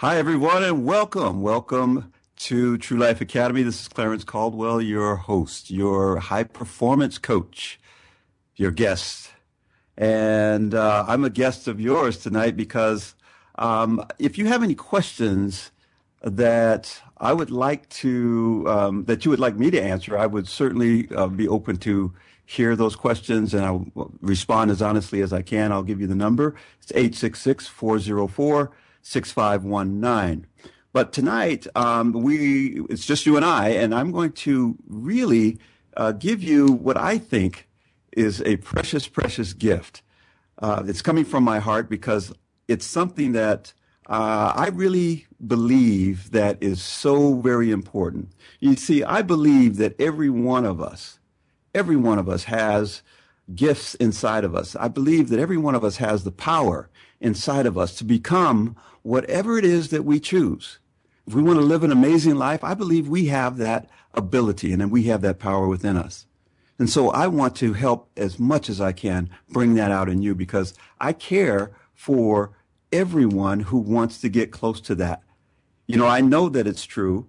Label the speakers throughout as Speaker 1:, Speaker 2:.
Speaker 1: Hi, everyone, and welcome. Welcome to True Life Academy. This is Clarence Caldwell, your host, your high performance coach, your guest. And uh, I'm a guest of yours tonight because um, if you have any questions that I would like to, um, that you would like me to answer, I would certainly uh, be open to hear those questions and I'll respond as honestly as I can. I'll give you the number. It's 866 404 6519. But tonight, um, we, it's just you and I, and I'm going to really uh, give you what I think is a precious, precious gift. Uh, it's coming from my heart because it's something that uh, I really believe that is so very important. You see, I believe that every one of us, every one of us has gifts inside of us. I believe that every one of us has the power inside of us to become whatever it is that we choose. If we want to live an amazing life, I believe we have that ability and we have that power within us. And so I want to help as much as I can bring that out in you because I care for everyone who wants to get close to that. You know, I know that it's true.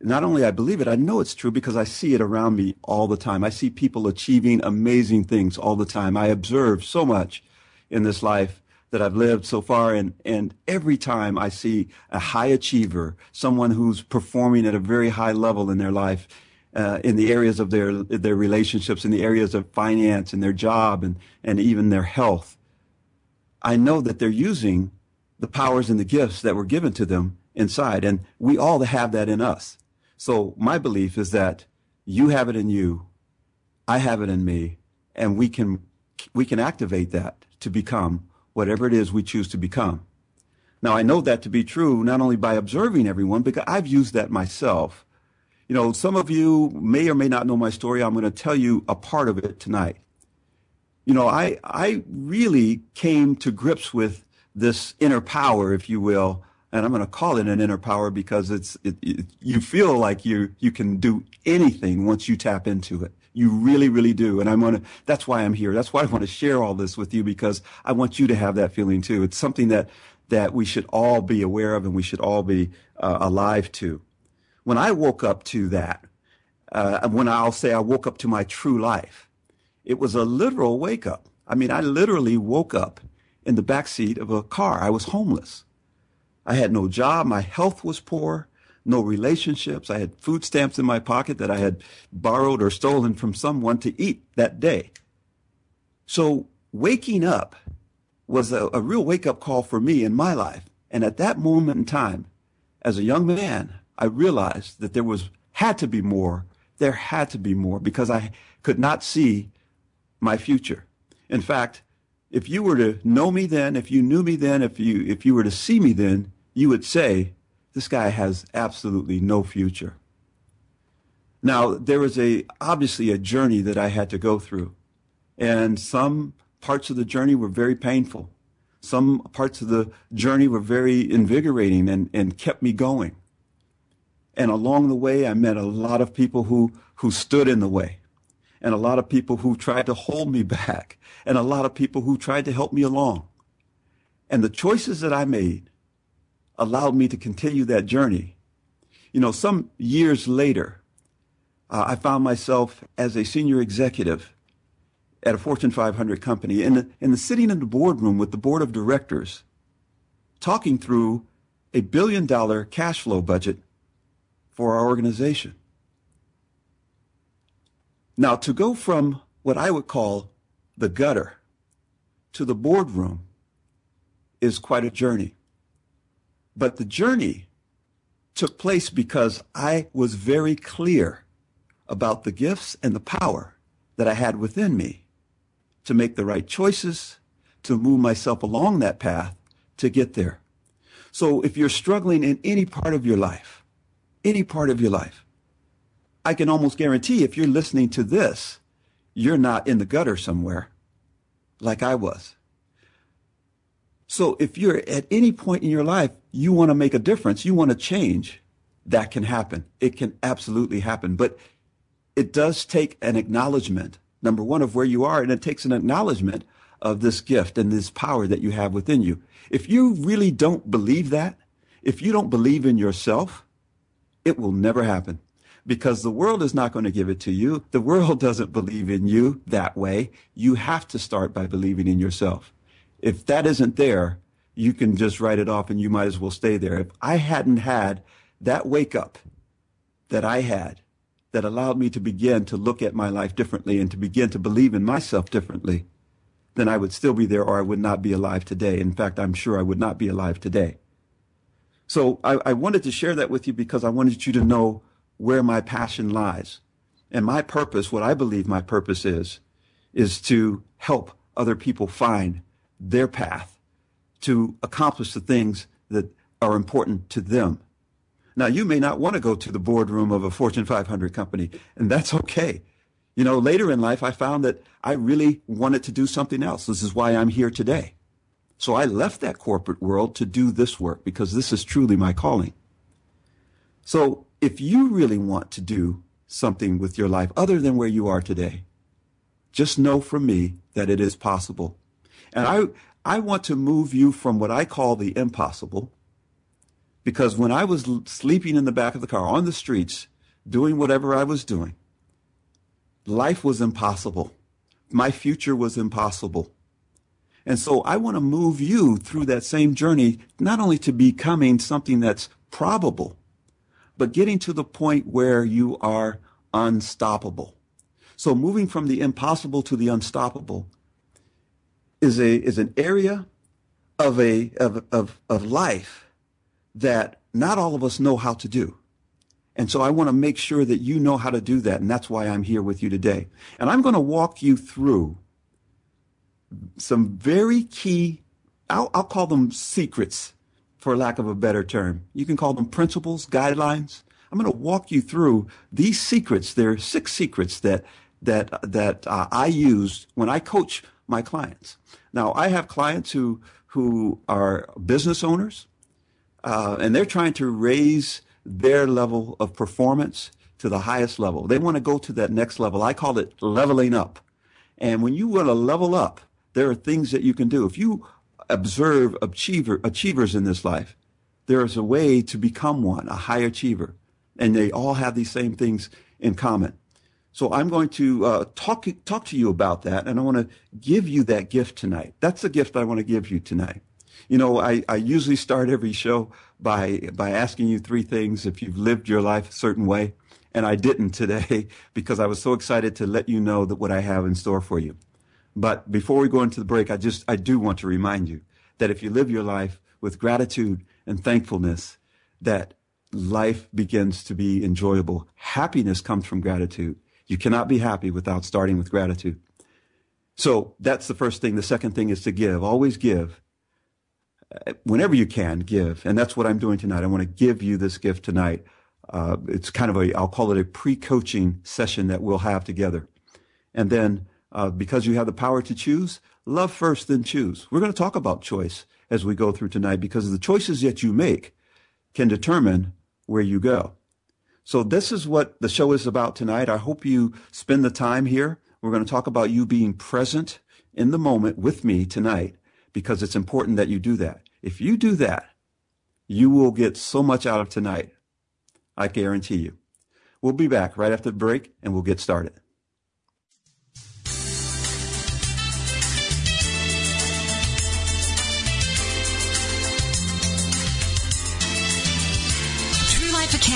Speaker 1: Not only I believe it, I know it's true because I see it around me all the time. I see people achieving amazing things all the time. I observe so much in this life that I've lived so far. And, and every time I see a high achiever, someone who's performing at a very high level in their life, uh, in the areas of their, their relationships, in the areas of finance and their job and, and even their health, I know that they're using the powers and the gifts that were given to them inside. And we all have that in us. So my belief is that you have it in you. I have it in me and we can, we can activate that to become whatever it is we choose to become. Now, I know that to be true not only by observing everyone, because I've used that myself. You know, some of you may or may not know my story. I'm going to tell you a part of it tonight. You know, I, I really came to grips with this inner power, if you will, and I'm going to call it an inner power because it's, it, it, you feel like you, you can do anything once you tap into it. You really, really do. And I'm going to, that's why I'm here. That's why I want to share all this with you because I want you to have that feeling too. It's something that, that we should all be aware of and we should all be uh, alive to. When I woke up to that, uh, when I'll say I woke up to my true life, it was a literal wake up. I mean, I literally woke up in the back seat of a car. I was homeless. I had no job. My health was poor no relationships. I had food stamps in my pocket that I had borrowed or stolen from someone to eat that day. So waking up was a, a real wake up call for me in my life. And at that moment in time, as a young man, I realized that there was, had to be more. There had to be more because I could not see my future. In fact, if you were to know me then, if you knew me then, if you, if you were to see me then, you would say, this guy has absolutely no future. Now, there was a, obviously a journey that I had to go through. And some parts of the journey were very painful. Some parts of the journey were very invigorating and, and kept me going. And along the way, I met a lot of people who, who stood in the way and a lot of people who tried to hold me back and a lot of people who tried to help me along. And the choices that I made allowed me to continue that journey. You know, some years later, uh, I found myself as a senior executive at a Fortune 500 company in the, in the sitting in the boardroom with the board of directors, talking through a billion dollar cash flow budget for our organization. Now, to go from what I would call the gutter to the boardroom is quite a journey. But the journey took place because I was very clear about the gifts and the power that I had within me to make the right choices, to move myself along that path to get there. So if you're struggling in any part of your life, any part of your life, I can almost guarantee if you're listening to this, you're not in the gutter somewhere like I was. So if you're at any point in your life, you want to make a difference, you want to change, that can happen. It can absolutely happen. But it does take an acknowledgement, number one, of where you are, and it takes an acknowledgement of this gift and this power that you have within you. If you really don't believe that, if you don't believe in yourself, it will never happen because the world is not going to give it to you. The world doesn't believe in you that way. You have to start by believing in yourself. If that isn't there, you can just write it off and you might as well stay there. If I hadn't had that wake up that I had that allowed me to begin to look at my life differently and to begin to believe in myself differently, then I would still be there or I would not be alive today. In fact, I'm sure I would not be alive today. So I, I wanted to share that with you because I wanted you to know where my passion lies. And my purpose, what I believe my purpose is, is to help other people find their path to accomplish the things that are important to them. Now, you may not want to go to the boardroom of a Fortune 500 company, and that's okay. You know, later in life, I found that I really wanted to do something else. This is why I'm here today. So I left that corporate world to do this work because this is truly my calling. So if you really want to do something with your life other than where you are today, just know from me that it is possible. And I, I want to move you from what I call the impossible, because when I was sleeping in the back of the car on the streets, doing whatever I was doing, life was impossible. My future was impossible. And so I want to move you through that same journey, not only to becoming something that's probable, but getting to the point where you are unstoppable. So moving from the impossible to the unstoppable is a is an area of a of of, of life that not all of us know how to do. And so I want to make sure that you know how to do that. And that's why I'm here with you today. And I'm going to walk you through some very key, I'll, I'll call them secrets for lack of a better term. You can call them principles, guidelines. I'm going to walk you through these secrets. There are six secrets that that that uh, I use when I coach my clients. Now, I have clients who who are business owners, uh, and they're trying to raise their level of performance to the highest level. They want to go to that next level. I call it leveling up. And when you want to level up, there are things that you can do. If you observe achiever, achievers in this life. There is a way to become one, a high achiever. And they all have these same things in common. So I'm going to uh, talk talk to you about that, and I want to give you that gift tonight. That's the gift I want to give you tonight. You know, I, I usually start every show by by asking you three things if you've lived your life a certain way, and I didn't today because I was so excited to let you know that what I have in store for you. But before we go into the break, I just, I do want to remind you that if you live your life with gratitude and thankfulness, that life begins to be enjoyable. Happiness comes from gratitude. You cannot be happy without starting with gratitude. So that's the first thing. The second thing is to give. Always give. Whenever you can, give. And that's what I'm doing tonight. I want to give you this gift tonight. Uh, it's kind of a, I'll call it a pre-coaching session that we'll have together. And then uh, because you have the power to choose, love first, then choose. We're going to talk about choice as we go through tonight because the choices that you make can determine where you go. So this is what the show is about tonight. I hope you spend the time here. We're going to talk about you being present in the moment with me tonight because it's important that you do that. If you do that, you will get so much out of tonight. I guarantee you. We'll be back right after the break and we'll get started.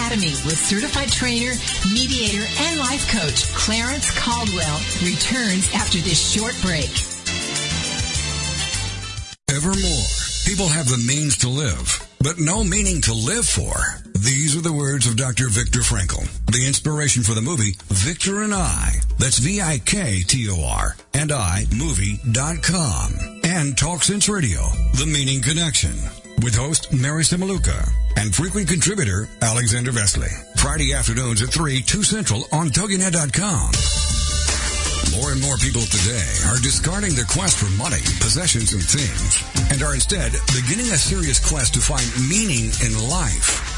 Speaker 2: Academy with certified trainer, mediator, and life coach Clarence Caldwell returns after this short break.
Speaker 3: Evermore, people have the means to live, but no meaning to live for. These are the words of Dr. Viktor Frankl, the inspiration for the movie Viktor and I. That's V-I-K-T-O-R and I movie.com. And Talk Sense Radio, The Meaning Connection, with host Mary Cimiluca and frequent contributor Alexander Vesely. Friday afternoons at 3, 2 Central on TogiNet.com. More and more people today are discarding their quest for money, possessions, and things, and are instead beginning a serious quest to find meaning in life.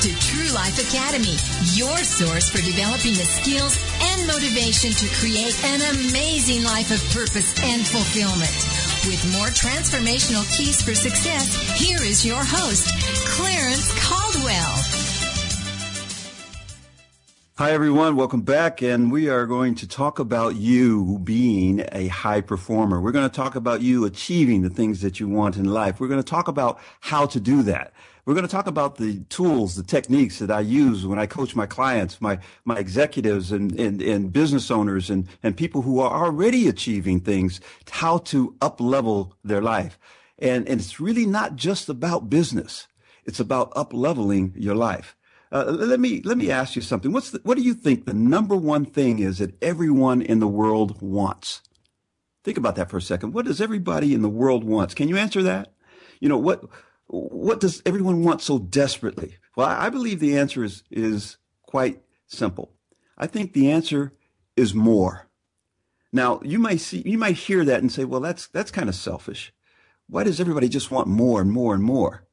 Speaker 2: To True Life Academy, your source for developing the skills and motivation to create an amazing life of purpose and fulfillment. With more transformational keys for success, here is your host, Clarence Caldwell.
Speaker 1: Hi, everyone. Welcome back. And we are going to talk about you being a high performer. We're going to talk about you achieving the things that you want in life. We're going to talk about how to do that. We're going to talk about the tools, the techniques that I use when I coach my clients, my, my executives and, and, and business owners and, and people who are already achieving things, how to up level their life. And, and it's really not just about business. It's about up leveling your life. Uh, let me let me ask you something. What's the, what do you think the number one thing is that everyone in the world wants? Think about that for a second. What does everybody in the world wants? Can you answer that? You know what what does everyone want so desperately? Well, I believe the answer is is quite simple. I think the answer is more. Now, you might see you might hear that and say, "Well, that's that's kind of selfish. Why does everybody just want more and more and more?"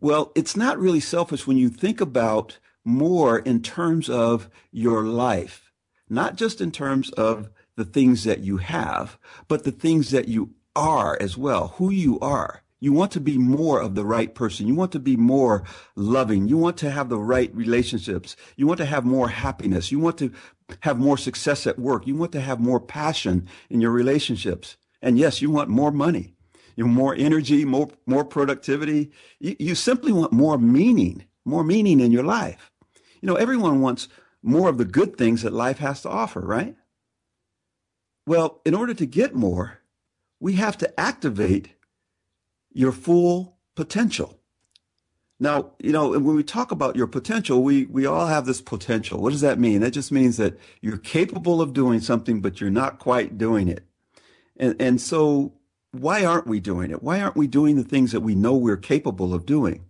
Speaker 1: Well, it's not really selfish when you think about more in terms of your life, not just in terms of the things that you have, but the things that you are as well, who you are. You want to be more of the right person. You want to be more loving. You want to have the right relationships. You want to have more happiness. You want to have more success at work. You want to have more passion in your relationships. And yes, you want more money you know, more energy, more, more productivity. You, you simply want more meaning, more meaning in your life. You know, everyone wants more of the good things that life has to offer, right? Well, in order to get more, we have to activate your full potential. Now, you know, when we talk about your potential, we, we all have this potential. What does that mean? That just means that you're capable of doing something, but you're not quite doing it. And, and so why aren't we doing it? Why aren't we doing the things that we know we're capable of doing?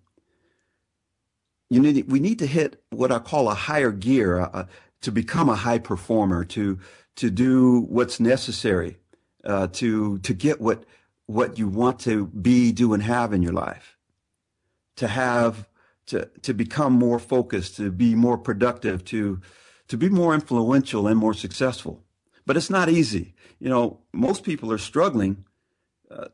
Speaker 1: You need, we need to hit what I call a higher gear uh, to become a high performer, to to do what's necessary, uh, to to get what what you want to be, do, and have in your life. To have to to become more focused, to be more productive, to to be more influential and more successful. But it's not easy. You know, most people are struggling uh,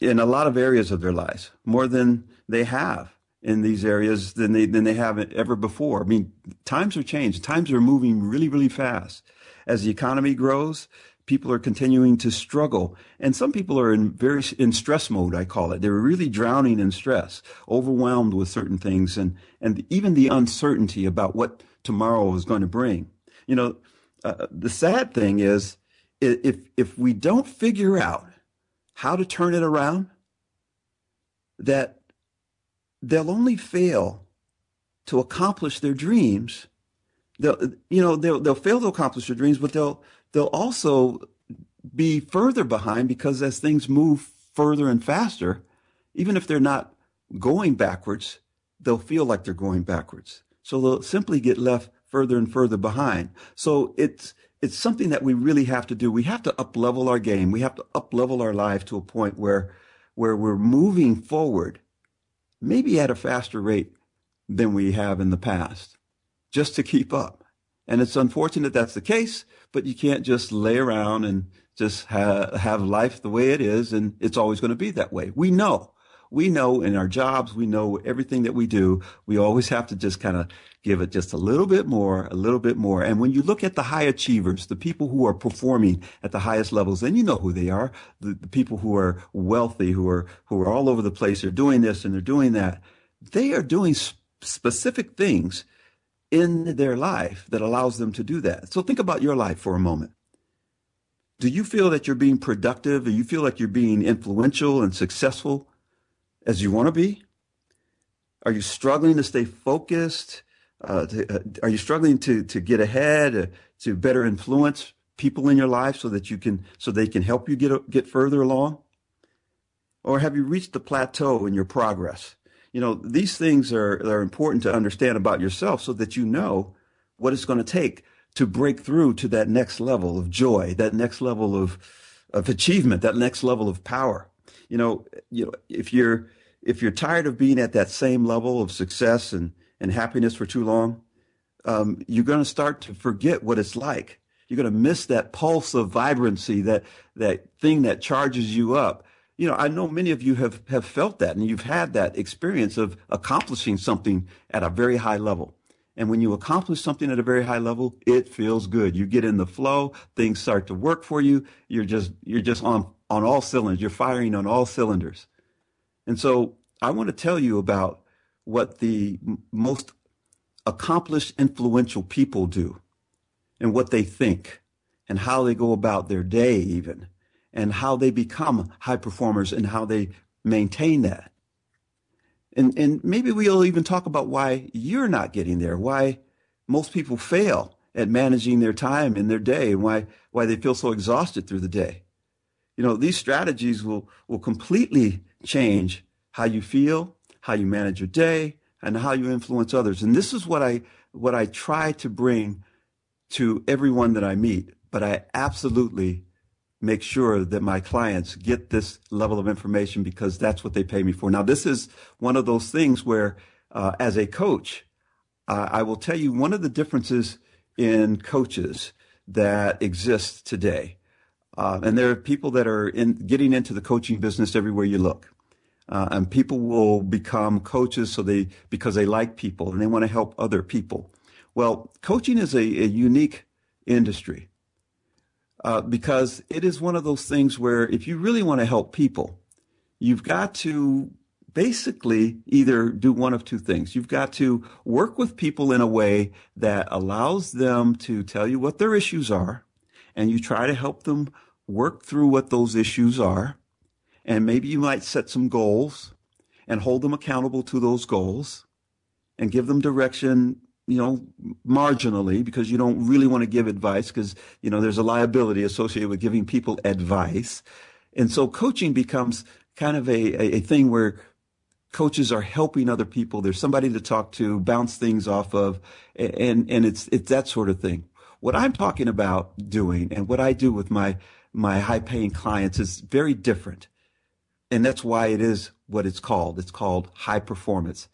Speaker 1: in a lot of areas of their lives, more than they have in these areas than they than they have ever before. I mean, times are changed. Times are moving really, really fast. as the economy grows, people are continuing to struggle. And some people are in very, in stress mode, I call it. They're really drowning in stress, overwhelmed with certain things and, and even the uncertainty about what tomorrow is going to bring. You know, uh, the sad thing is if, if we don't figure out how to turn it around, that they'll only fail to accomplish their dreams. They'll, you know, they'll, they'll fail to accomplish their dreams, but they'll, they'll also be further behind because as things move further and faster, even if they're not going backwards, they'll feel like they're going backwards. So they'll simply get left further and further behind. So it's, it's something that we really have to do. We have to up level our game. We have to up level our life to a point where, where we're moving forward, maybe at a faster rate than we have in the past, just to keep up. And it's unfortunate that's the case, but you can't just lay around and just ha- have life the way it is. And it's always going to be that way. We know we know in our jobs, we know everything that we do. We always have to just kind of give it just a little bit more, a little bit more. And when you look at the high achievers, the people who are performing at the highest levels, then you know who they are. The, the people who are wealthy, who are, who are all over the place, they're doing this and they're doing that. They are doing sp- specific things in their life that allows them to do that. So think about your life for a moment. Do you feel that you're being productive? Do you feel like you're being influential and successful as you want to be? Are you struggling to stay focused? Uh, to, uh, are you struggling to to get ahead, uh, to better influence people in your life so that you can so they can help you get get further along? Or have you reached the plateau in your progress? You know, these things are are important to understand about yourself so that you know what it's going to take to break through to that next level of joy, that next level of of achievement, that next level of power. You know, you know, if you're if you're tired of being at that same level of success and, and happiness for too long, um, you're going to start to forget what it's like. You're going to miss that pulse of vibrancy, that, that thing that charges you up. You know, I know many of you have, have felt that and you've had that experience of accomplishing something at a very high level. And when you accomplish something at a very high level, it feels good. You get in the flow, things start to work for you. You're just, you're just on, on all cylinders. You're firing on all cylinders. And so I want to tell you about what the most accomplished, influential people do and what they think and how they go about their day even and how they become high performers and how they maintain that. And, and maybe we'll even talk about why you're not getting there, why most people fail at managing their time in their day and why, why they feel so exhausted through the day. You know, these strategies will, will completely change how you feel, how you manage your day, and how you influence others. And this is what I, what I try to bring to everyone that I meet. But I absolutely make sure that my clients get this level of information because that's what they pay me for. Now, this is one of those things where, uh, as a coach, I will tell you one of the differences in coaches that exist today. Uh, and there are people that are in getting into the coaching business everywhere you look. Uh, and people will become coaches so they because they like people and they want to help other people. Well, coaching is a, a unique industry uh, because it is one of those things where if you really want to help people, you've got to basically either do one of two things. You've got to work with people in a way that allows them to tell you what their issues are, and you try to help them work through what those issues are and maybe you might set some goals and hold them accountable to those goals and give them direction, you know, marginally because you don't really want to give advice because, you know, there's a liability associated with giving people advice. And so coaching becomes kind of a, a, a thing where coaches are helping other people. There's somebody to talk to, bounce things off of, and, and it's, it's that sort of thing. What I'm talking about doing and what I do with my, my high paying clients is very different. And that's why it is what it's called. It's called high performance.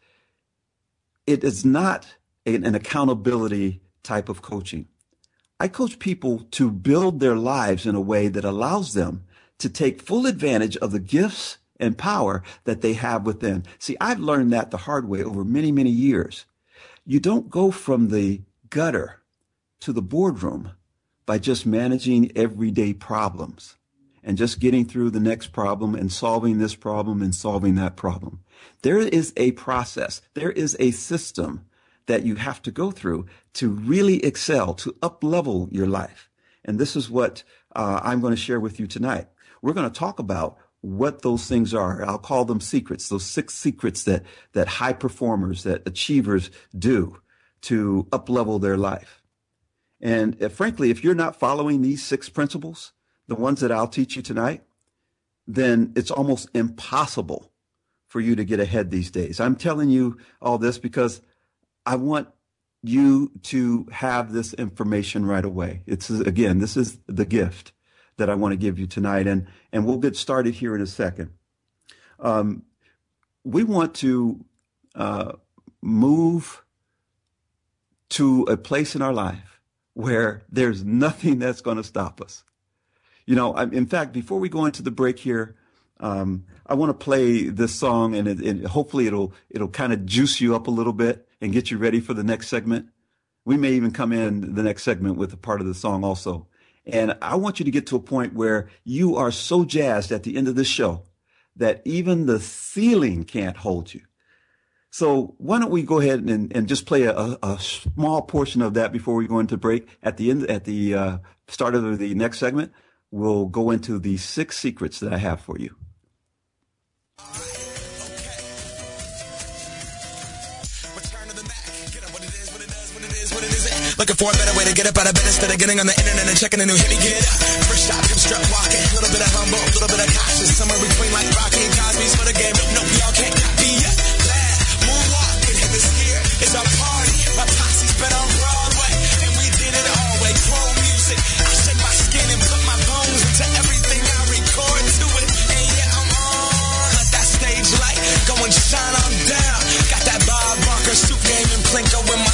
Speaker 1: It is not an, accountability type of coaching. I coach people to build their lives in a way that allows them to take full advantage of the gifts and power that they have within. See, I've learned that the hard way over many, many years. You don't go from the gutter to the boardroom by just managing everyday problems and just getting through the next problem and solving this problem and solving that problem. There is a process. There is a system that you have to go through to really excel, to up level your life. And this is what uh, I'm going to share with you tonight. We're going to talk about what those things are. I'll call them secrets, those six secrets that, that high performers, that achievers do to up level their life. And uh, frankly, if you're not following these six principles, the ones that I'll teach you tonight, then it's almost impossible for you to get ahead these days. I'm telling you all this because I want you to have this information right away. It's again, this is the gift that I want to give you tonight, and and we'll get started here in a second. Um, we want to uh, move to a place in our life where there's nothing that's going to stop us. You know, in fact, before we go into the break here, um, I want to play this song, and, it, and hopefully it'll it'll kind of juice you up a little bit and get you ready for the next segment. We may even come in the next segment with a part of the song also. And I want you to get to a point where you are so jazzed at the end of the show that even the ceiling can't hold you. So why don't we go ahead and, and just play a, a, small portion of that before we go into break at the end, at the uh, start of the next segment. We'll go into the six secrets that I have for you. Looking for a better way to get up out of bed instead of getting on the internet and checking a new hit me get up. First shot, come strut walking. A little bit of humble, a little bit of cautious. Somewhere between like Rocky and Cosby's for the game. Nope, nope, y'all can't copy yet. Glad, moonwalking. And this here is our party. My posse's been on Broadway. And we did it all way. Chrome music. I shed my skin and put my bones into everything I record to it. And yeah, I'm on. Let that stage light go and shine on down. Got that Bob Barker suit game and Plinko in my.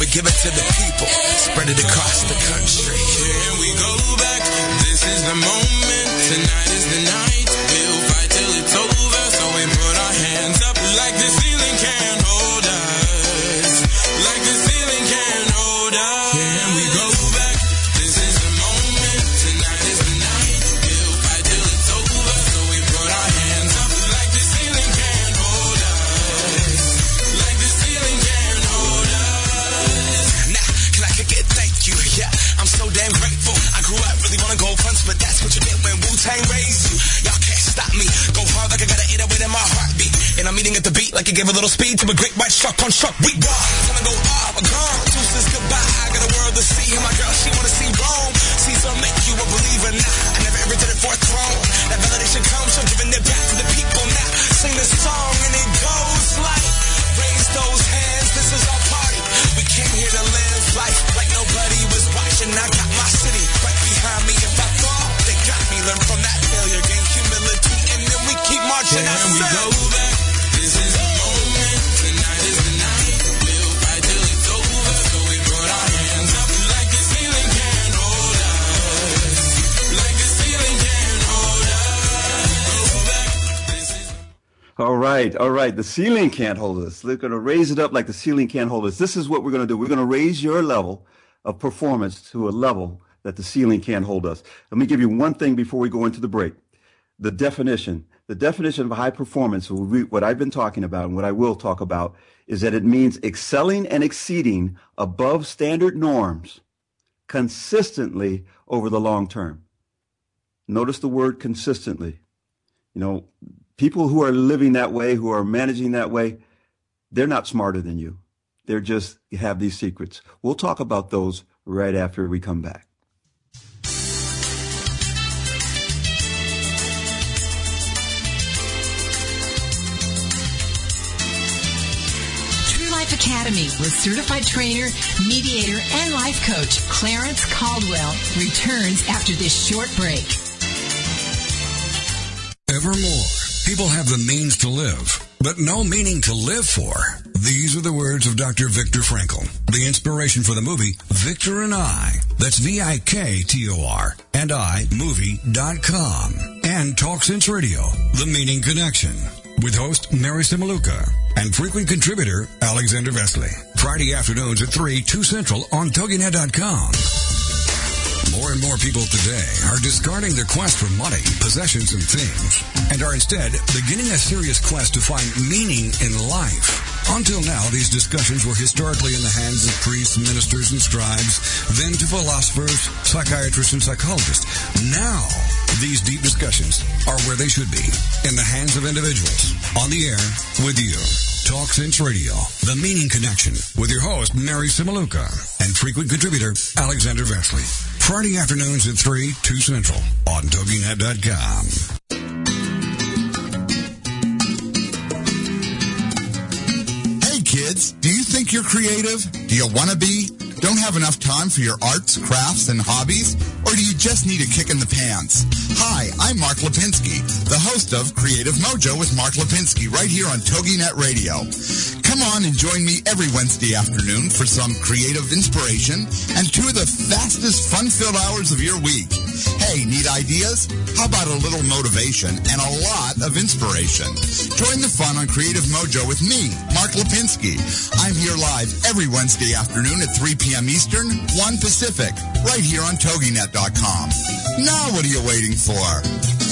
Speaker 1: We give it to the people, spread it across the country.
Speaker 4: Here we go back, this is the moment, tonight is the night.
Speaker 5: Gave a little speed to a great white shark on shark. We raw. Time to go right,
Speaker 1: all right. The ceiling can't hold us. They're going to raise it up like the ceiling can't hold us. This is what we're going to do. We're going to raise your level of performance to a level that the ceiling can't hold us. Let me give you one thing before we go into the break. The definition, the definition of high performance, what I've been talking about and what I will talk about is that it means excelling and exceeding above standard norms consistently over the long term. Notice the word consistently. You know, people who are living that way, who are managing that way, they're not smarter than you. They're just have these secrets. We'll talk about those right after we come back.
Speaker 2: True Life Academy with certified trainer, mediator, and life coach Clarence Caldwell returns after this short break.
Speaker 3: Evermore, people have the means to live, but no meaning to live for. These are the words of Dr. Viktor Frankl, the inspiration for the movie Viktor and I. That's V-I-K-T-O-R and I, movie.com. And Talk Sense Radio, The Meaning Connection, with host Mary Cimiluca and frequent contributor Alexander Vesely. Friday afternoons at 3, 2 Central on TogiNet.com. More and more people today are discarding their quest for money, possessions, and things, and are instead beginning a serious quest to find meaning in life. Until now, these discussions were historically in the hands of priests, ministers, and scribes, then to philosophers, psychiatrists, and psychologists. Now, these deep discussions are where they should be, in the hands of individuals, on the air, with you. Talk Sense Radio, The Meaning Connection, with your host, Mary Cimiluca, and frequent contributor, Alexander Vesely. Friday afternoons at 3, 2 Central, on TogiNet.com.
Speaker 6: Hey kids, do you think you're creative? Do you want to be? Don't have enough time for your arts, crafts, and hobbies? Or do you just need a kick in the pants? Hi, I'm Mark Lipinski, the host of Creative Mojo with Mark Lipinski right here on TogiNet Radio. Come on and join me every Wednesday afternoon for some creative inspiration and two of the fastest fun-filled hours of your week. Hey, need ideas? How about a little motivation and a lot of inspiration? Join the fun on Creative Mojo with me, Mark Lipinski. I'm here live every Wednesday afternoon at 3 p.m. Eastern, 1 Pacific, right here on TogiNet.com. Now what are you waiting for?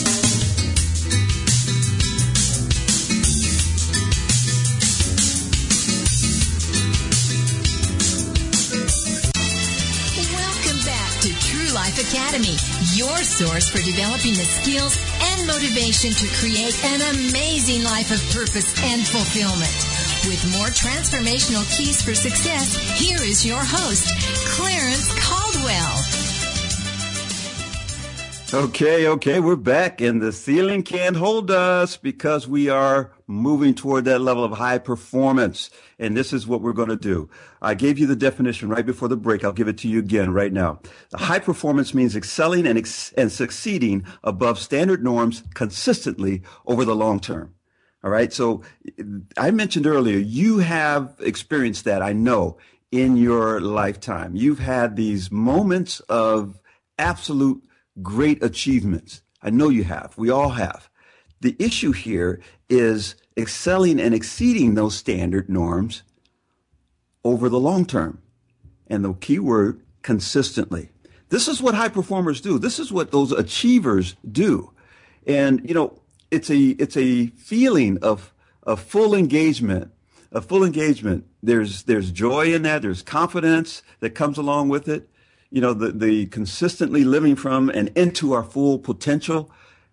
Speaker 2: Life Academy, your source for developing the skills and motivation to create an amazing life of purpose and fulfillment. With more transformational keys for success, here is your host, Clarence Caldwell.
Speaker 1: Okay, okay, we're back, and the ceiling can't hold us because we are moving toward that level of high performance. And this is what we're going to do. I gave you the definition right before the break. I'll give it to you again right now. The High performance means excelling and, ex- and succeeding above standard norms consistently over the long term. All right. So I mentioned earlier, you have experienced that, I know, in your lifetime. You've had these moments of absolute great achievements. I know you have. We all have. The issue here is excelling and exceeding those standard norms over the long term. And the key word, consistently. This is what high performers do. This is what those achievers do. And, you know, it's a, it's a feeling of, of full engagement, of full engagement. There's, there's joy in that. There's confidence that comes along with it. You know, the, the consistently living from and into our full potential.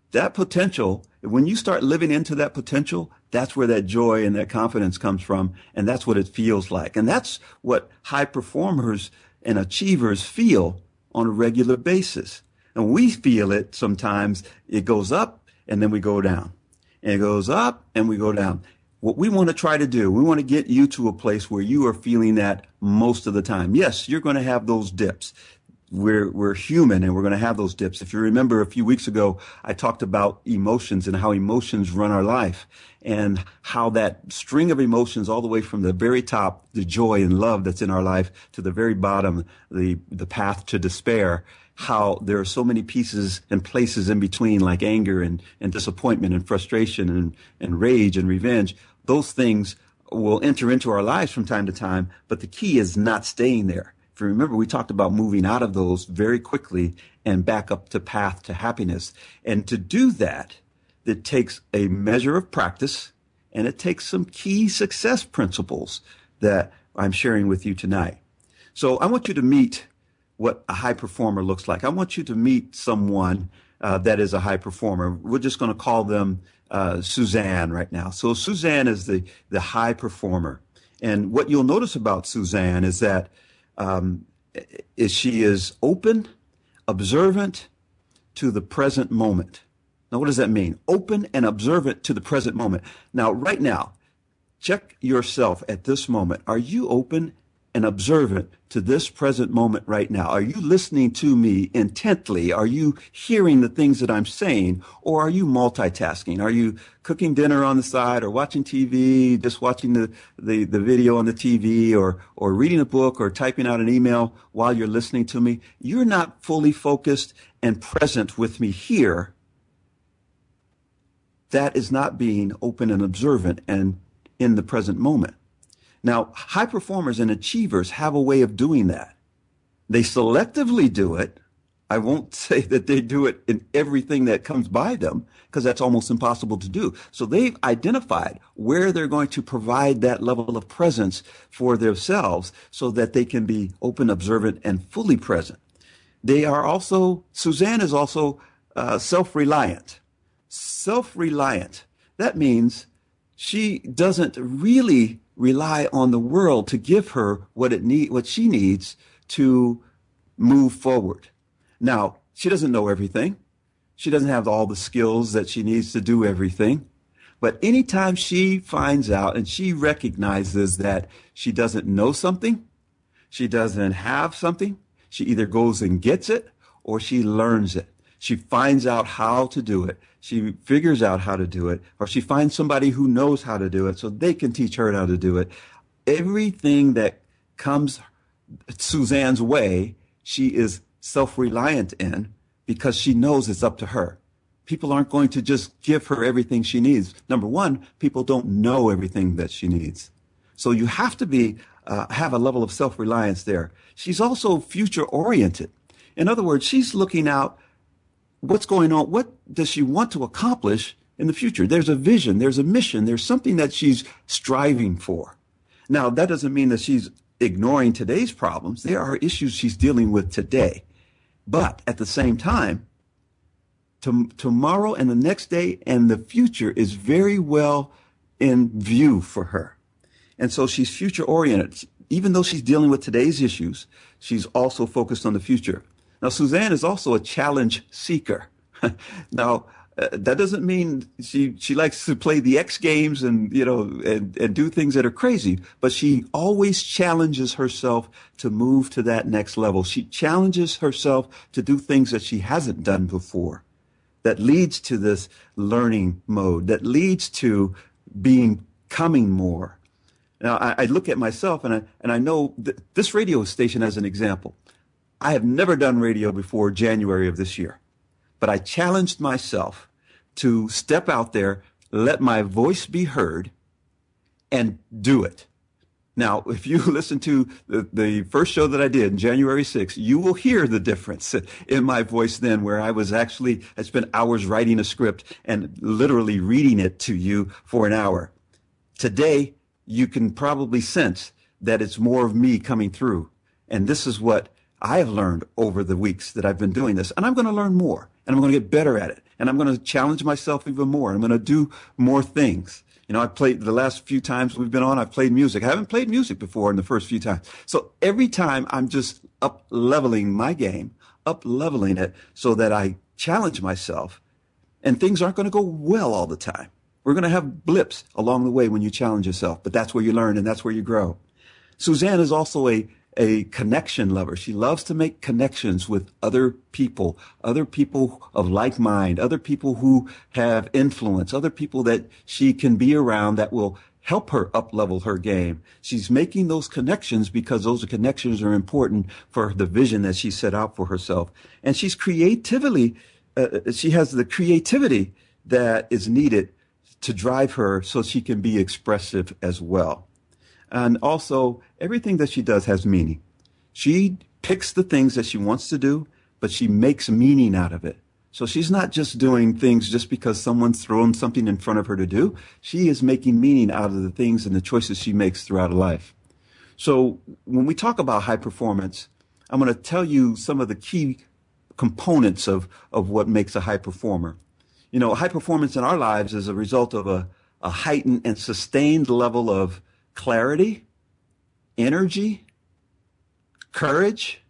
Speaker 1: That potential, when you start living into that potential, that's where that joy and that confidence comes from. And that's what it feels like. And that's what high performers and achievers feel on a regular basis. And we feel it sometimes. It goes up and then we go down. And it goes up and we go down. What we want to try to do, we want to get you to a place where you are feeling that most of the time. Yes, you're going to have those dips. We're, we're human and we're going to have those dips. If you remember a few weeks ago, I talked about emotions and how emotions run our life and how that string of emotions all the way from the very top, the joy and love that's in our life to the very bottom, the, the path to despair, how there are so many pieces and places in between like anger and, and disappointment and frustration and, and rage and revenge. Those things will enter into our lives from time to time, but the key is not staying there. If you remember, we talked about moving out of those very quickly and back up to path to happiness. And to do that, it takes a measure of practice and it takes some key success principles that I'm sharing with you tonight. So I want you to meet what a high performer looks like. I want you to meet someone uh, that is a high performer. We're just going to call them uh, Suzanne right now. So Suzanne is the the high performer, and what you'll notice about Suzanne is that um, is she is open, observant to the present moment. Now, what does that mean? Open and observant to the present moment. Now, right now, check yourself at this moment. Are you open and observant to this present moment right now? Are you listening to me intently? Are you hearing the things that I'm saying? Or are you multitasking? Are you cooking dinner on the side or watching TV, just watching the, the, the video on the TV or, or reading a book or typing out an email while you're listening to me? You're not fully focused and present with me here. That is not being open and observant and in the present moment. Now, high performers and achievers have a way of doing that. They selectively do it. I won't say that they do it in everything that comes by them because that's almost impossible to do. So they've identified where they're going to provide that level of presence for themselves so that they can be open, observant, and fully present. They are also, Suzanne is also uh, self-reliant. Self-reliant. That means she doesn't really rely on the world to give her what it need, what she needs to move forward. Now, she doesn't know everything. She doesn't have all the skills that she needs to do everything. But anytime she finds out and she recognizes that she doesn't know something, she doesn't have something, she either goes and gets it or she learns it. She finds out how to do it. She figures out how to do it, or she finds somebody who knows how to do it so they can teach her how to do it. Everything that comes Suzanne's way, she is self-reliant in because she knows it's up to her. People aren't going to just give her everything she needs. Number one, people don't know everything that she needs. So you have to be, uh, have a level of self-reliance there. She's also future oriented. In other words, she's looking out what's going on? What does she want to accomplish in the future? There's a vision, there's a mission, there's something that she's striving for. Now, that doesn't mean that she's ignoring today's problems. There are issues she's dealing with today. But at the same time, to, tomorrow and the next day and the future is very well in view for her. And so she's future oriented. Even though she's dealing with today's issues, she's also focused on the future. Now, Suzanne is also a challenge seeker. now, uh, that doesn't mean she she likes to play the X games and you know and, and do things that are crazy, but she always challenges herself to move to that next level. She challenges herself to do things that she hasn't done before. That leads to this learning mode. That leads to being coming more. Now I, I look at myself and I and I know this radio station as an example. I have never done radio before January of this year, but I challenged myself to step out there, let my voice be heard, and do it. Now, if you listen to the, the, first show that I did, January 6th, you will hear the difference in my voice then, where I was actually, I spent hours writing a script and literally reading it to you for an hour. Today, you can probably sense that it's more of me coming through. And this is what I have learned over the weeks that I've been doing this, and I'm going to learn more, and I'm going to get better at it, and I'm going to challenge myself even more. I'm going to do more things. You know, I played the last few times we've been on, I've played music. I haven't played music before in the first few times. So every time I'm just up leveling my game, up leveling it so that I challenge myself and things aren't going to go well all the time. We're going to have blips along the way when you challenge yourself, but that's where you learn and that's where you grow. Suzanne is also a a connection lover. She loves to make connections with other people, other people of like mind, other people who have influence, other people that she can be around that will help her up level her game. She's making those connections because those connections are important for the vision that she set out for herself. And she's creatively, uh, she has the creativity that is needed to drive her so she can be expressive as well. And also, everything that she does has meaning. She picks the things that she wants to do, but she makes meaning out of it. So she's not just doing things just because someone's thrown something in front of her to do. She is making meaning out of the things and the choices she makes throughout her life. So when we talk about high performance, I'm going to tell you some of the key components of, of what makes a high performer. You know, high performance in our lives is a result of a, a heightened and sustained level of clarity, energy, courage,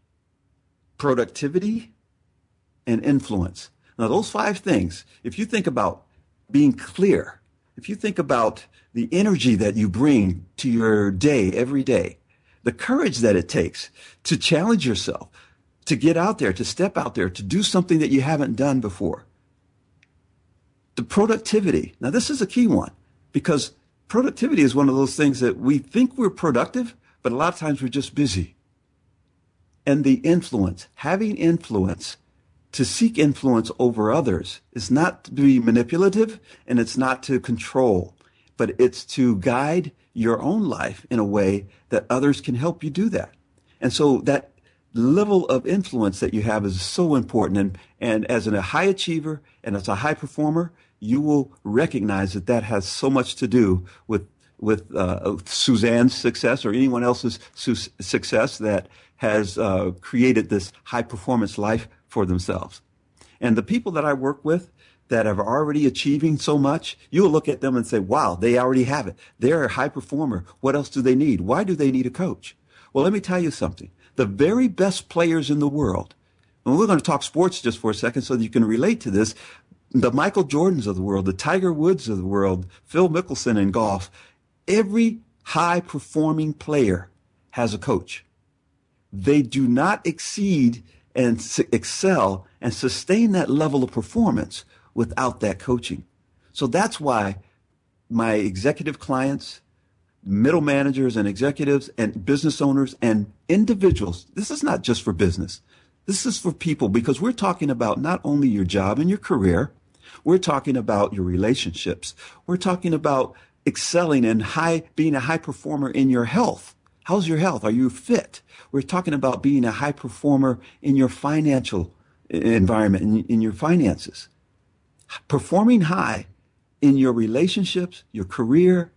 Speaker 1: productivity, and influence. Now, those five things, if you think about being clear, if you think about the energy that you bring to your day every day, the courage that it takes to challenge yourself, to get out there, to step out there, to do something that you haven't done before. The productivity. Now, this is a key one because productivity is one of those things that we think we're productive, but a lot of times we're just busy. And the influence, having influence, to seek influence over others is not to be manipulative and it's not to control, but it's to guide your own life in a way that others can help you do that. And so that level of influence that you have is so important. And, and as a high achiever and as a high performer, you will recognize that that has so much to do with with uh, Suzanne's success or anyone else's su- success that has uh, created this high performance life for themselves. And the people that I work with that are already achieving so much, you'll look at them and say, wow, they already have it. They're a high performer. What else do they need? Why do they need a coach? Well, let me tell you something. The very best players in the world, and we're going to talk sports just for a second so that you can relate to this. The Michael Jordans of the world, the Tiger Woods of the world, Phil Mickelson in golf, every high performing player has a coach. They do not exceed and excel and sustain that level of performance without that coaching. So that's why my executive clients, middle managers and executives and business owners and individuals, this is not just for business. This is for people because we're talking about not only your job and your career, we're talking about your relationships. We're talking about excelling and high, being a high performer in your health. How's your health? Are you fit? We're talking about being a high performer in your financial eh, environment, in, in your finances. Performing high in your relationships, your career,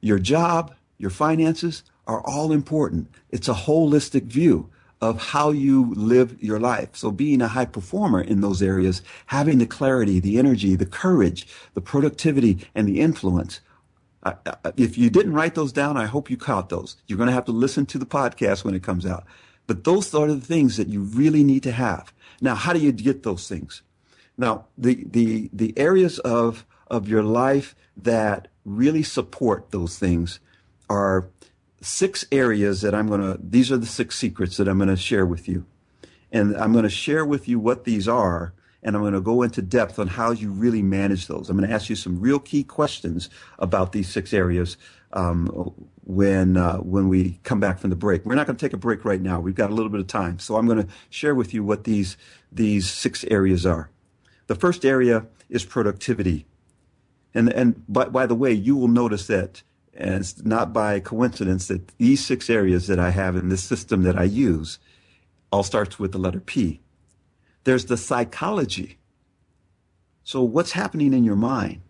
Speaker 1: your job, your finances are all important. It's a holistic view of how you live your life. So being a high performer in those areas, having the clarity, the energy, the courage, the productivity, and the influence if you didn't write those down, I hope you caught those. You're going to have to listen to the podcast when it comes out. But those are the things that you really need to have. Now, how do you get those things? Now, the, the, the areas of, of your life that really support those things are six areas that I'm going to, these are the six secrets that I'm going to share with you. And I'm going to share with you what these are and I'm going to go into depth on how you really manage those. I'm going to ask you some real key questions about these six areas um, when uh, when we come back from the break. We're not going to take a break right now. We've got a little bit of time, so I'm going to share with you what these these six areas are. The first area is productivity, and and by, by the way, you will notice that. And it's not by coincidence that these six areas that I have in this system that I use all starts with the letter P. There's the psychology. So what's happening in your mind?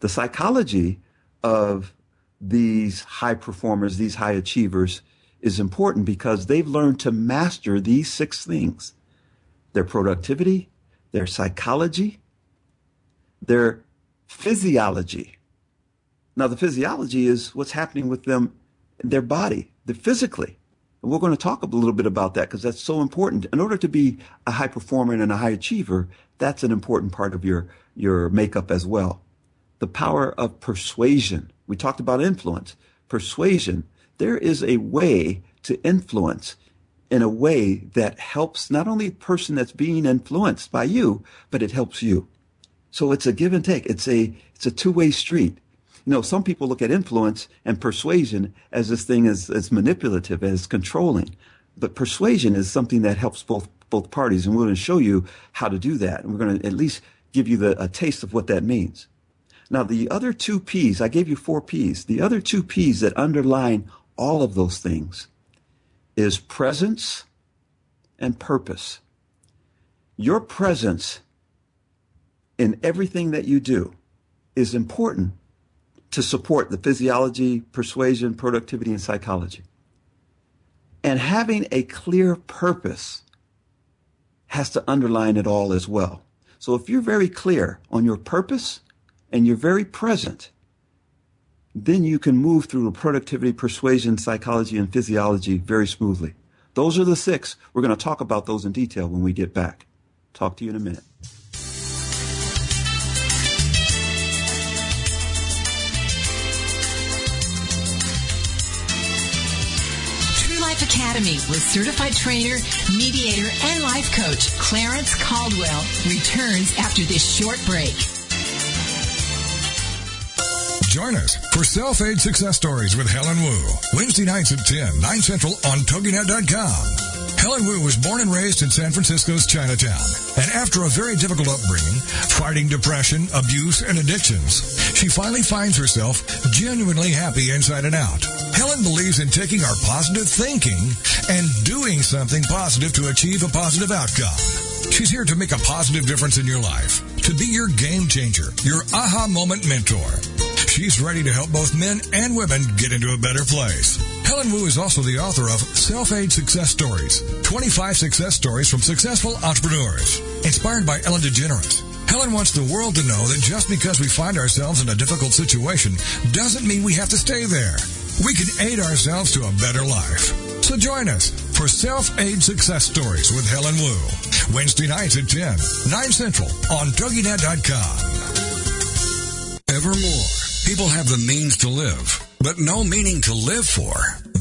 Speaker 1: The psychology of these high performers, these high achievers is important because they've learned to master these six things. Their productivity, their psychology, their physiology. Now the physiology is what's happening with them, their body, the physically. And we're going to talk a little bit about that because that's so important. In order to be a high performer and a high achiever, that's an important part of your, your makeup as well. The power of persuasion. We talked about influence. Persuasion. There is a way to influence in a way that helps not only the person that's being influenced by you, but it helps you. So it's a give and take. It's a, it's a two-way street. You know, some people look at influence and persuasion as this thing as, as manipulative, as controlling. But persuasion is something that helps both both parties, and we're going to show you how to do that. And we're going to at least give you the, a taste of what that means. Now, the other two P's, I gave you four P's. The other two P's that underline all of those things is presence and purpose. Your presence in everything that you do is important to support the physiology, persuasion, productivity, and psychology. And having a clear purpose has to underline it all as well. So if you're very clear on your purpose and you're very present, then you can move through the productivity, persuasion, psychology, and physiology very smoothly. Those are the six. We're going to talk about those in detail when we get back. Talk to you in a minute.
Speaker 2: Academy with certified trainer, mediator, and life coach Clarence Caldwell returns after this short break.
Speaker 3: Join us for Self-Aid Success Stories with Helen Wu. Wednesday nights at 10, 9 Central on TogiNet.com. Helen Wu was born and raised in San Francisco's Chinatown. And after a very difficult upbringing, fighting depression, abuse, and addictions, she finally finds herself genuinely happy inside and out. Helen believes in taking our positive thinking and doing something positive to achieve a positive outcome. She's here to make a positive difference in your life, to be your game changer, your aha moment mentor. She's ready to help both men and women get into a better place. Helen Wu is also the author of Self-Aid Success Stories, 25 success stories from successful entrepreneurs. Inspired by Ellen DeGeneres, Helen wants the world to know that just because we find ourselves in a difficult situation doesn't mean we have to stay there. We can aid ourselves to a better life. So join us for Self-Aid Success Stories with Helen Wu. Wednesday nights at 10, 9 Central on TogiNet.com. Evermore, people have the means to live, but no meaning to live for.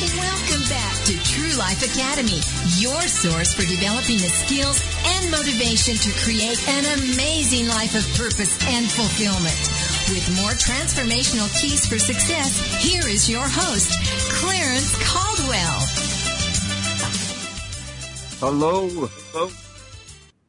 Speaker 2: Welcome back to True Life Academy, your source for developing the skills and motivation to create an amazing life of purpose and fulfillment. With more transformational keys for success, here is your host, Clarence Caldwell.
Speaker 1: Hello. Hello.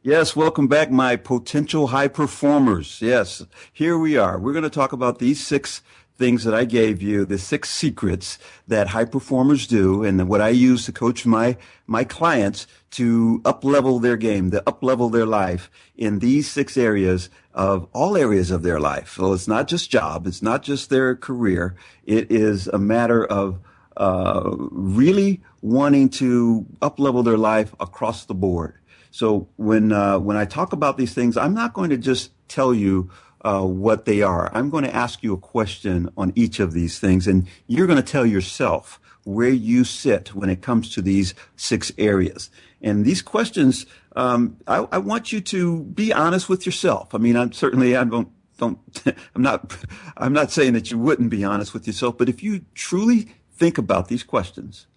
Speaker 1: Yes, welcome back, my potential high performers. Yes, here we are. We're going to talk about these six things that I gave you, the six secrets that high performers do and what I use to coach my, my clients to up level their game, to up level their life in these six areas of all areas of their life. So it's not just job. It's not just their career. It is a matter of uh, really wanting to up level their life across the board. So when uh, when I talk about these things, I'm not going to just tell you uh, what they are. I'm going to ask you a question on each of these things, and you're going to tell yourself where you sit when it comes to these six areas. And these questions, um, I, I want you to be honest with yourself. I mean, I'm certainly I don't don't I'm not I'm not saying that you wouldn't be honest with yourself, but if you truly think about these questions,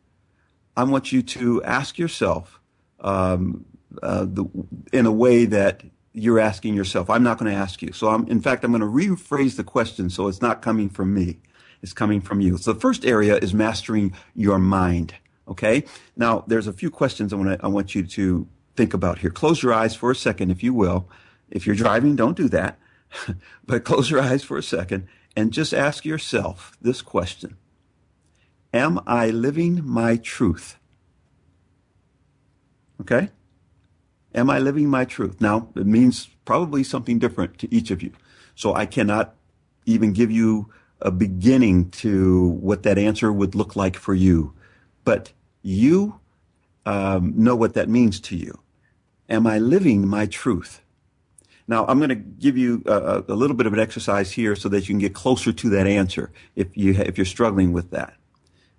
Speaker 1: I want you to ask yourself um, uh, the, in a way that you're asking yourself. I'm not going to ask you. So I'm, in fact, I'm going to rephrase the question so it's not coming from me. It's coming from you. So the first area is mastering your mind. Okay. Now there's a few questions I want to, I want you to think about here. Close your eyes for a second, if you will. If you're driving, don't do that, but close your eyes for a second and just ask yourself this question. Am I living my truth? Okay. Am I living my truth? Now, it means probably something different to each of you. So I cannot even give you a beginning to what that answer would look like for you. But you um, know what that means to you. Am I living my truth? Now, I'm going to give you a, a, little bit of an exercise here so that you can get closer to that answer if you if you're struggling with that.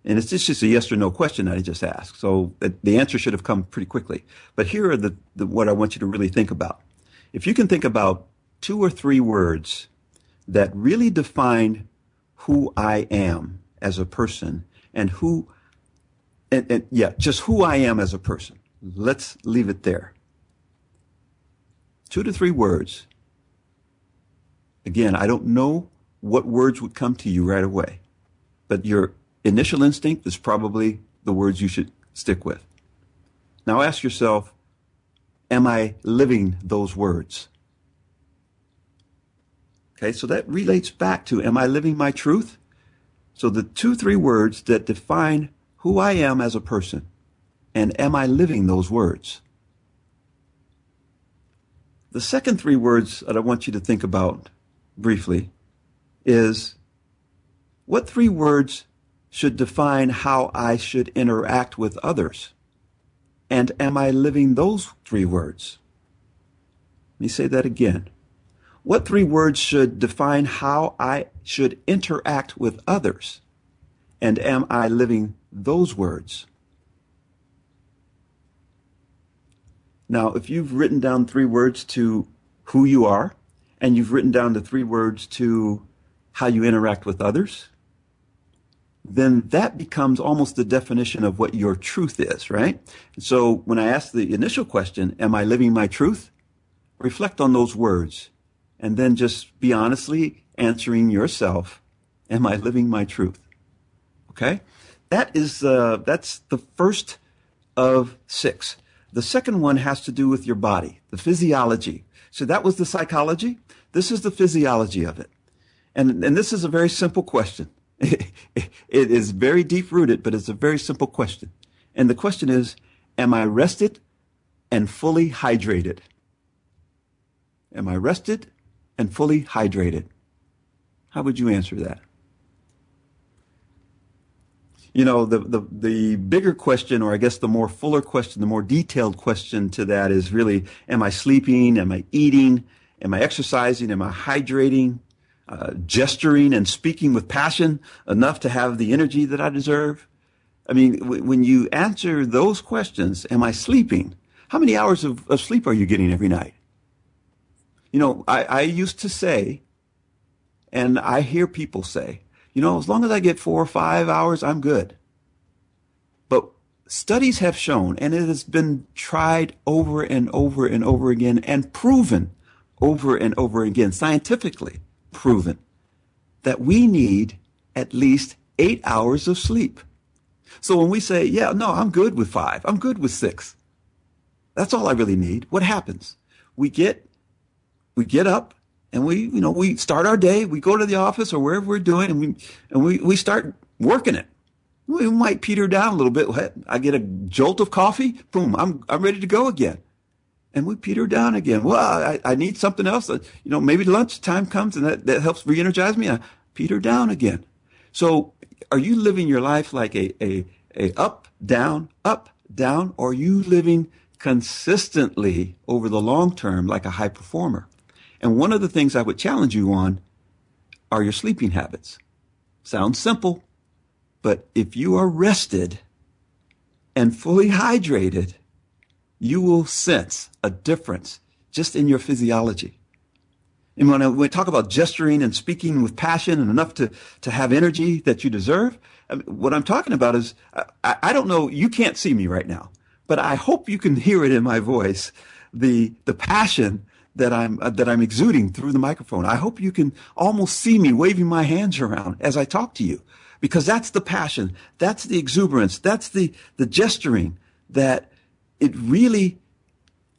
Speaker 1: And it's just a yes or no question that I just asked. So uh, the answer should have come pretty quickly. But here are the, the, what I want you to really think about. If you can think about two or three words that really define who I am as a person and who, and, and yeah, just who I am as a person. Let's leave it there. Two to three words. Again, I don't know what words would come to you right away, but you're initial instinct is probably the words you should stick with. Now ask yourself, am I living those words? Okay, so that relates back to am I living my truth? So the two, three words that define who I am as a person. And am I living those words? The second three words that I want you to think about briefly is what three words should define how I should interact with others? And am I living those three words? Let me say that again. What three words should define how I should interact with others? And am I living those words? Now, if you've written down three words to who you are, and you've written down the three words to how you interact with others, then that becomes almost the definition of what your truth is, right? So when I ask the initial question, am I living my truth? Reflect on those words and then just be honestly answering yourself, am I living my truth? Okay? That is, uh, that's the first of six. The second one has to do with your body, the physiology. So that was the psychology. This is the physiology of it. And, and this is a very simple question. it is very deep rooted, but it's a very simple question. And the question is, am I rested and fully hydrated? Am I rested and fully hydrated? How would you answer that? You know, the, the, the bigger question, or I guess the more fuller question, the more detailed question to that is really, am I sleeping? Am I eating? Am I exercising? Am I hydrating? Uh, gesturing and speaking with passion enough to have the energy that I deserve? I mean, w- when you answer those questions, am I sleeping? How many hours of, of sleep are you getting every night? You know, I, I used to say, and I hear people say, you know, as long as I get four or five hours, I'm good. But studies have shown, and it has been tried over and over and over again and proven over and over again scientifically proven that we need at least eight hours of sleep. So when we say, yeah, no, I'm good with five, I'm good with six. That's all I really need. What happens? We get, we get up and we, you know, we start our day, we go to the office or wherever we're doing and we, and we, we start working it. We might peter down a little bit. I get a jolt of coffee. Boom. I'm, I'm ready to go again and we peter down again. Well, I, I need something else. Uh, you know, maybe lunchtime comes and that, that helps re-energize me. I peter down again. So are you living your life like a, a, a up, down, up, down, or are you living consistently over the long term like a high performer? And one of the things I would challenge you on are your sleeping habits. Sounds simple, but if you are rested and fully hydrated, you will sense a difference just in your physiology. And when, we talk about gesturing and speaking with passion and enough to, to have energy that you deserve, what I'm talking about is, I, I don't know, you can't see me right now, but I hope you can hear it in my voice, the, the passion that I'm, uh, that I'm exuding through the microphone. I hope you can almost see me waving my hands around as I talk to you, because that's the passion. That's the exuberance. That's the, the gesturing that it really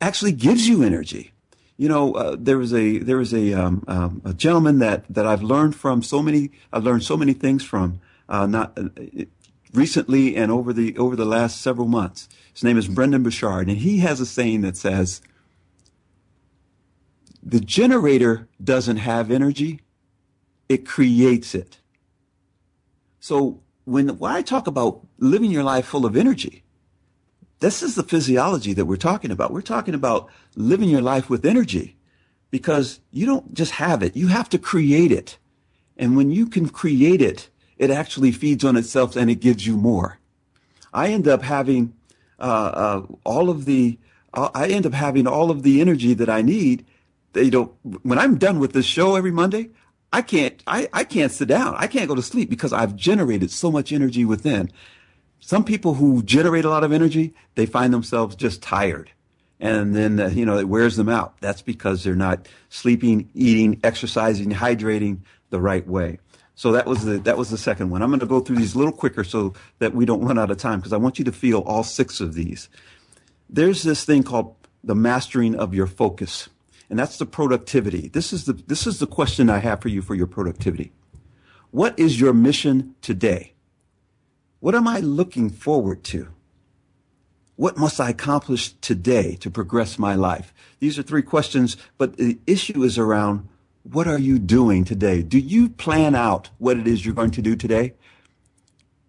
Speaker 1: actually gives you energy. You know, uh, there was a there was a um, um, a gentleman that that I've learned from so many I've learned so many things from uh, not uh, recently and over the over the last several months. His name is Brendon Burchard, and he has a saying that says, "The generator doesn't have energy; it creates it." So when when I talk about living your life full of energy, this is the physiology that we're talking about. We're talking about living your life with energy because you don't just have it. You have to create it. And when you can create it, it actually feeds on itself and it gives you more. I end up having uh, uh, all of the uh, I end up having all of the energy that I need. You know, when I'm done with this show every Monday, I can't I, I can't sit down. I can't go to sleep because I've generated so much energy within. Some people who generate a lot of energy, they find themselves just tired. And then, uh, you know, it wears them out. That's because they're not sleeping, eating, exercising, hydrating the right way. So that was the, that was the second one. I'm going to go through these a little quicker so that we don't run out of time because I want you to feel all six of these. There's this thing called the mastering of your focus. And that's the productivity. This is the, this is the question I have for you for your productivity. What is your mission today? What am I looking forward to? What must I accomplish today to progress my life? These are three questions, but the issue is around what are you doing today? Do you plan out what it is you're going to do today?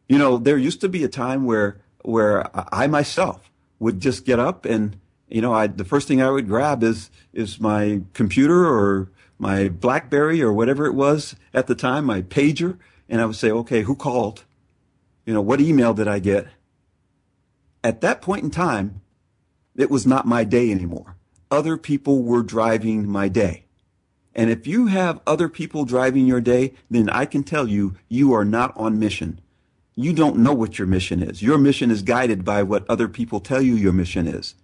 Speaker 1: You know, there used to be a time where, where I myself would just get up and, you know, I, the first thing I would grab is, is my computer or my Blackberry or whatever it was at the time, my pager, and I would say, okay, who called? You know, what email did I get? At that point in time, it was not my day anymore. Other people were driving my day. And if you have other people driving your day, then I can tell you, you are not on mission. You don't know what your mission is. Your mission is guided by what other people tell you your mission is.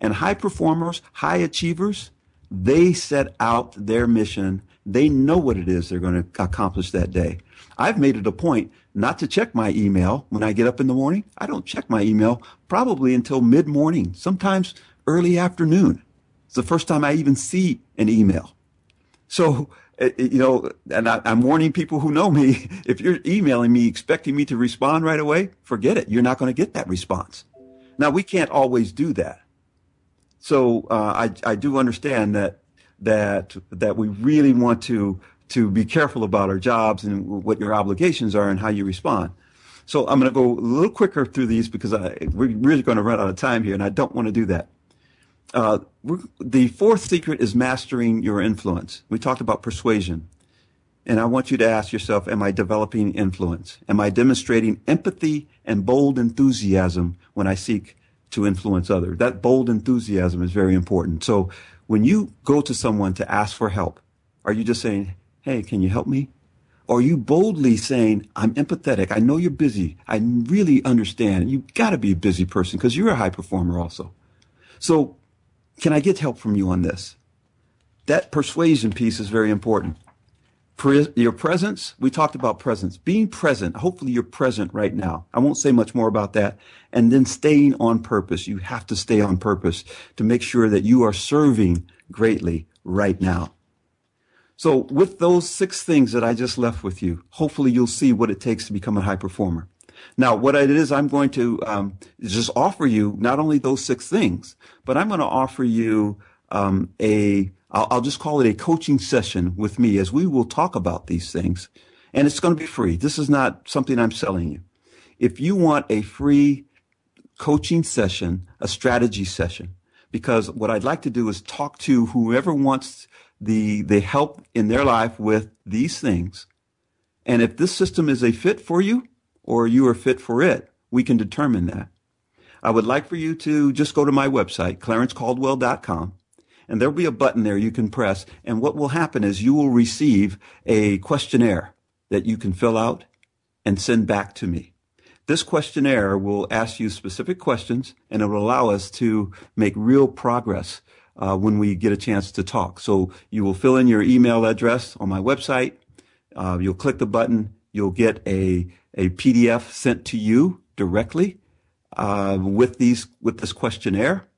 Speaker 1: And high performers, high achievers, they set out their mission. They know what it is they're going to accomplish that day. I've made it a point not to check my email when I get up in the morning. I don't check my email probably until mid morning, sometimes early afternoon. It's the first time I even see an email. So, uh, you know, and I, am warning people who know me, if you're emailing me expecting me to respond right away, forget it. You're not going to get that response. Now, we can't always do that. So, uh, I, I do understand that, that, that we really want to, to be careful about our jobs and what your obligations are and how you respond. So I'm going to go a little quicker through these because I, we're really going to run out of time here and I don't want to do that. Uh, the fourth secret is mastering your influence. We talked about persuasion. And I want you to ask yourself, am I developing influence? Am I demonstrating empathy and bold enthusiasm when I seek to influence others? That bold enthusiasm is very important. So when you go to someone to ask for help, are you just saying, Hey, can you help me? Or you boldly saying, I'm empathetic. I know you're busy. I really understand. You've got to be a busy person because you're a high performer also. So can I get help from you on this? That persuasion piece is very important. Pre- your presence, we talked about presence. Being present, hopefully you're present right now. I won't say much more about that. And then staying on purpose. You have to stay on purpose to make sure that you are serving greatly right now. So with those six things that I just left with you, hopefully you'll see what it takes to become a high performer. Now, what it is, I'm going to um, just offer you not only those six things, but I'm going to offer you um, a, I'll, I'll just call it a coaching session with me as we will talk about these things. And it's going to be free. This is not something I'm selling you. If you want a free coaching session, a strategy session, because what I'd like to do is talk to whoever wants the, the help in their life with these things. And if this system is a fit for you, or you are fit for it, we can determine that. I would like for you to just go to my website, clarencecaldwell.com, and there'll be a button there you can press. And what will happen is you will receive a questionnaire that you can fill out and send back to me. This questionnaire will ask you specific questions and it will allow us to make real progress uh, when we get a chance to talk. So you will fill in your email address on my website. Uh, you'll click the button. You'll get a a PDF sent to you directly uh, with these with this questionnaire,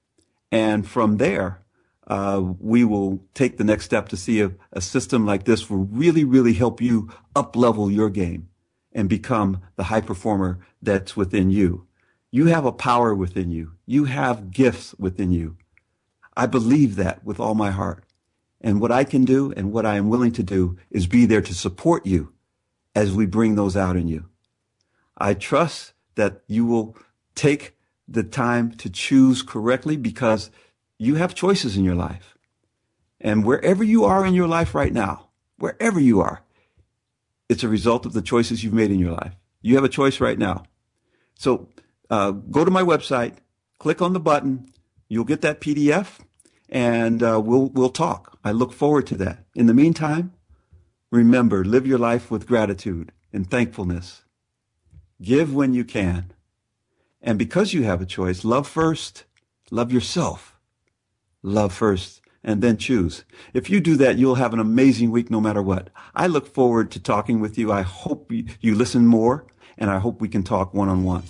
Speaker 1: and from there uh, we will take the next step to see if a system like this will really really help you up level your game and become the high performer that's within you. You have a power within you. You have gifts within you. I believe that with all my heart. And what I can do and what I am willing to do is be there to support you as we bring those out in you. I trust that you will take the time to choose correctly because you have choices in your life. And wherever you are in your life right now, wherever you are, it's a result of the choices you've made in your life. You have a choice right now. So uh, go to my website, click on the button, you'll get that PDF, and uh, we'll we'll talk. I look forward to that. In the meantime, remember, live your life with gratitude and thankfulness Give when you can. And because you have a choice, love first, love yourself, love first, and then choose. If you do that, you'll have an amazing week no matter what. I look forward to talking with you. I hope you listen more, and I hope we can talk one on one.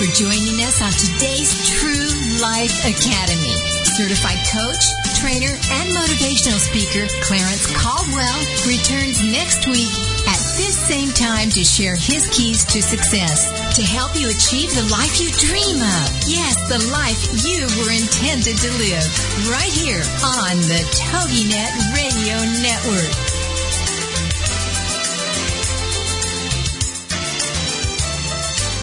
Speaker 2: For joining us on today's True Life Academy. Certified coach, trainer, and motivational speaker Clarence Caldwell returns next week at this same time to share his keys to success to help you achieve the life you dream of. Yes, the life you were intended to live. Right here on the TogiNet Radio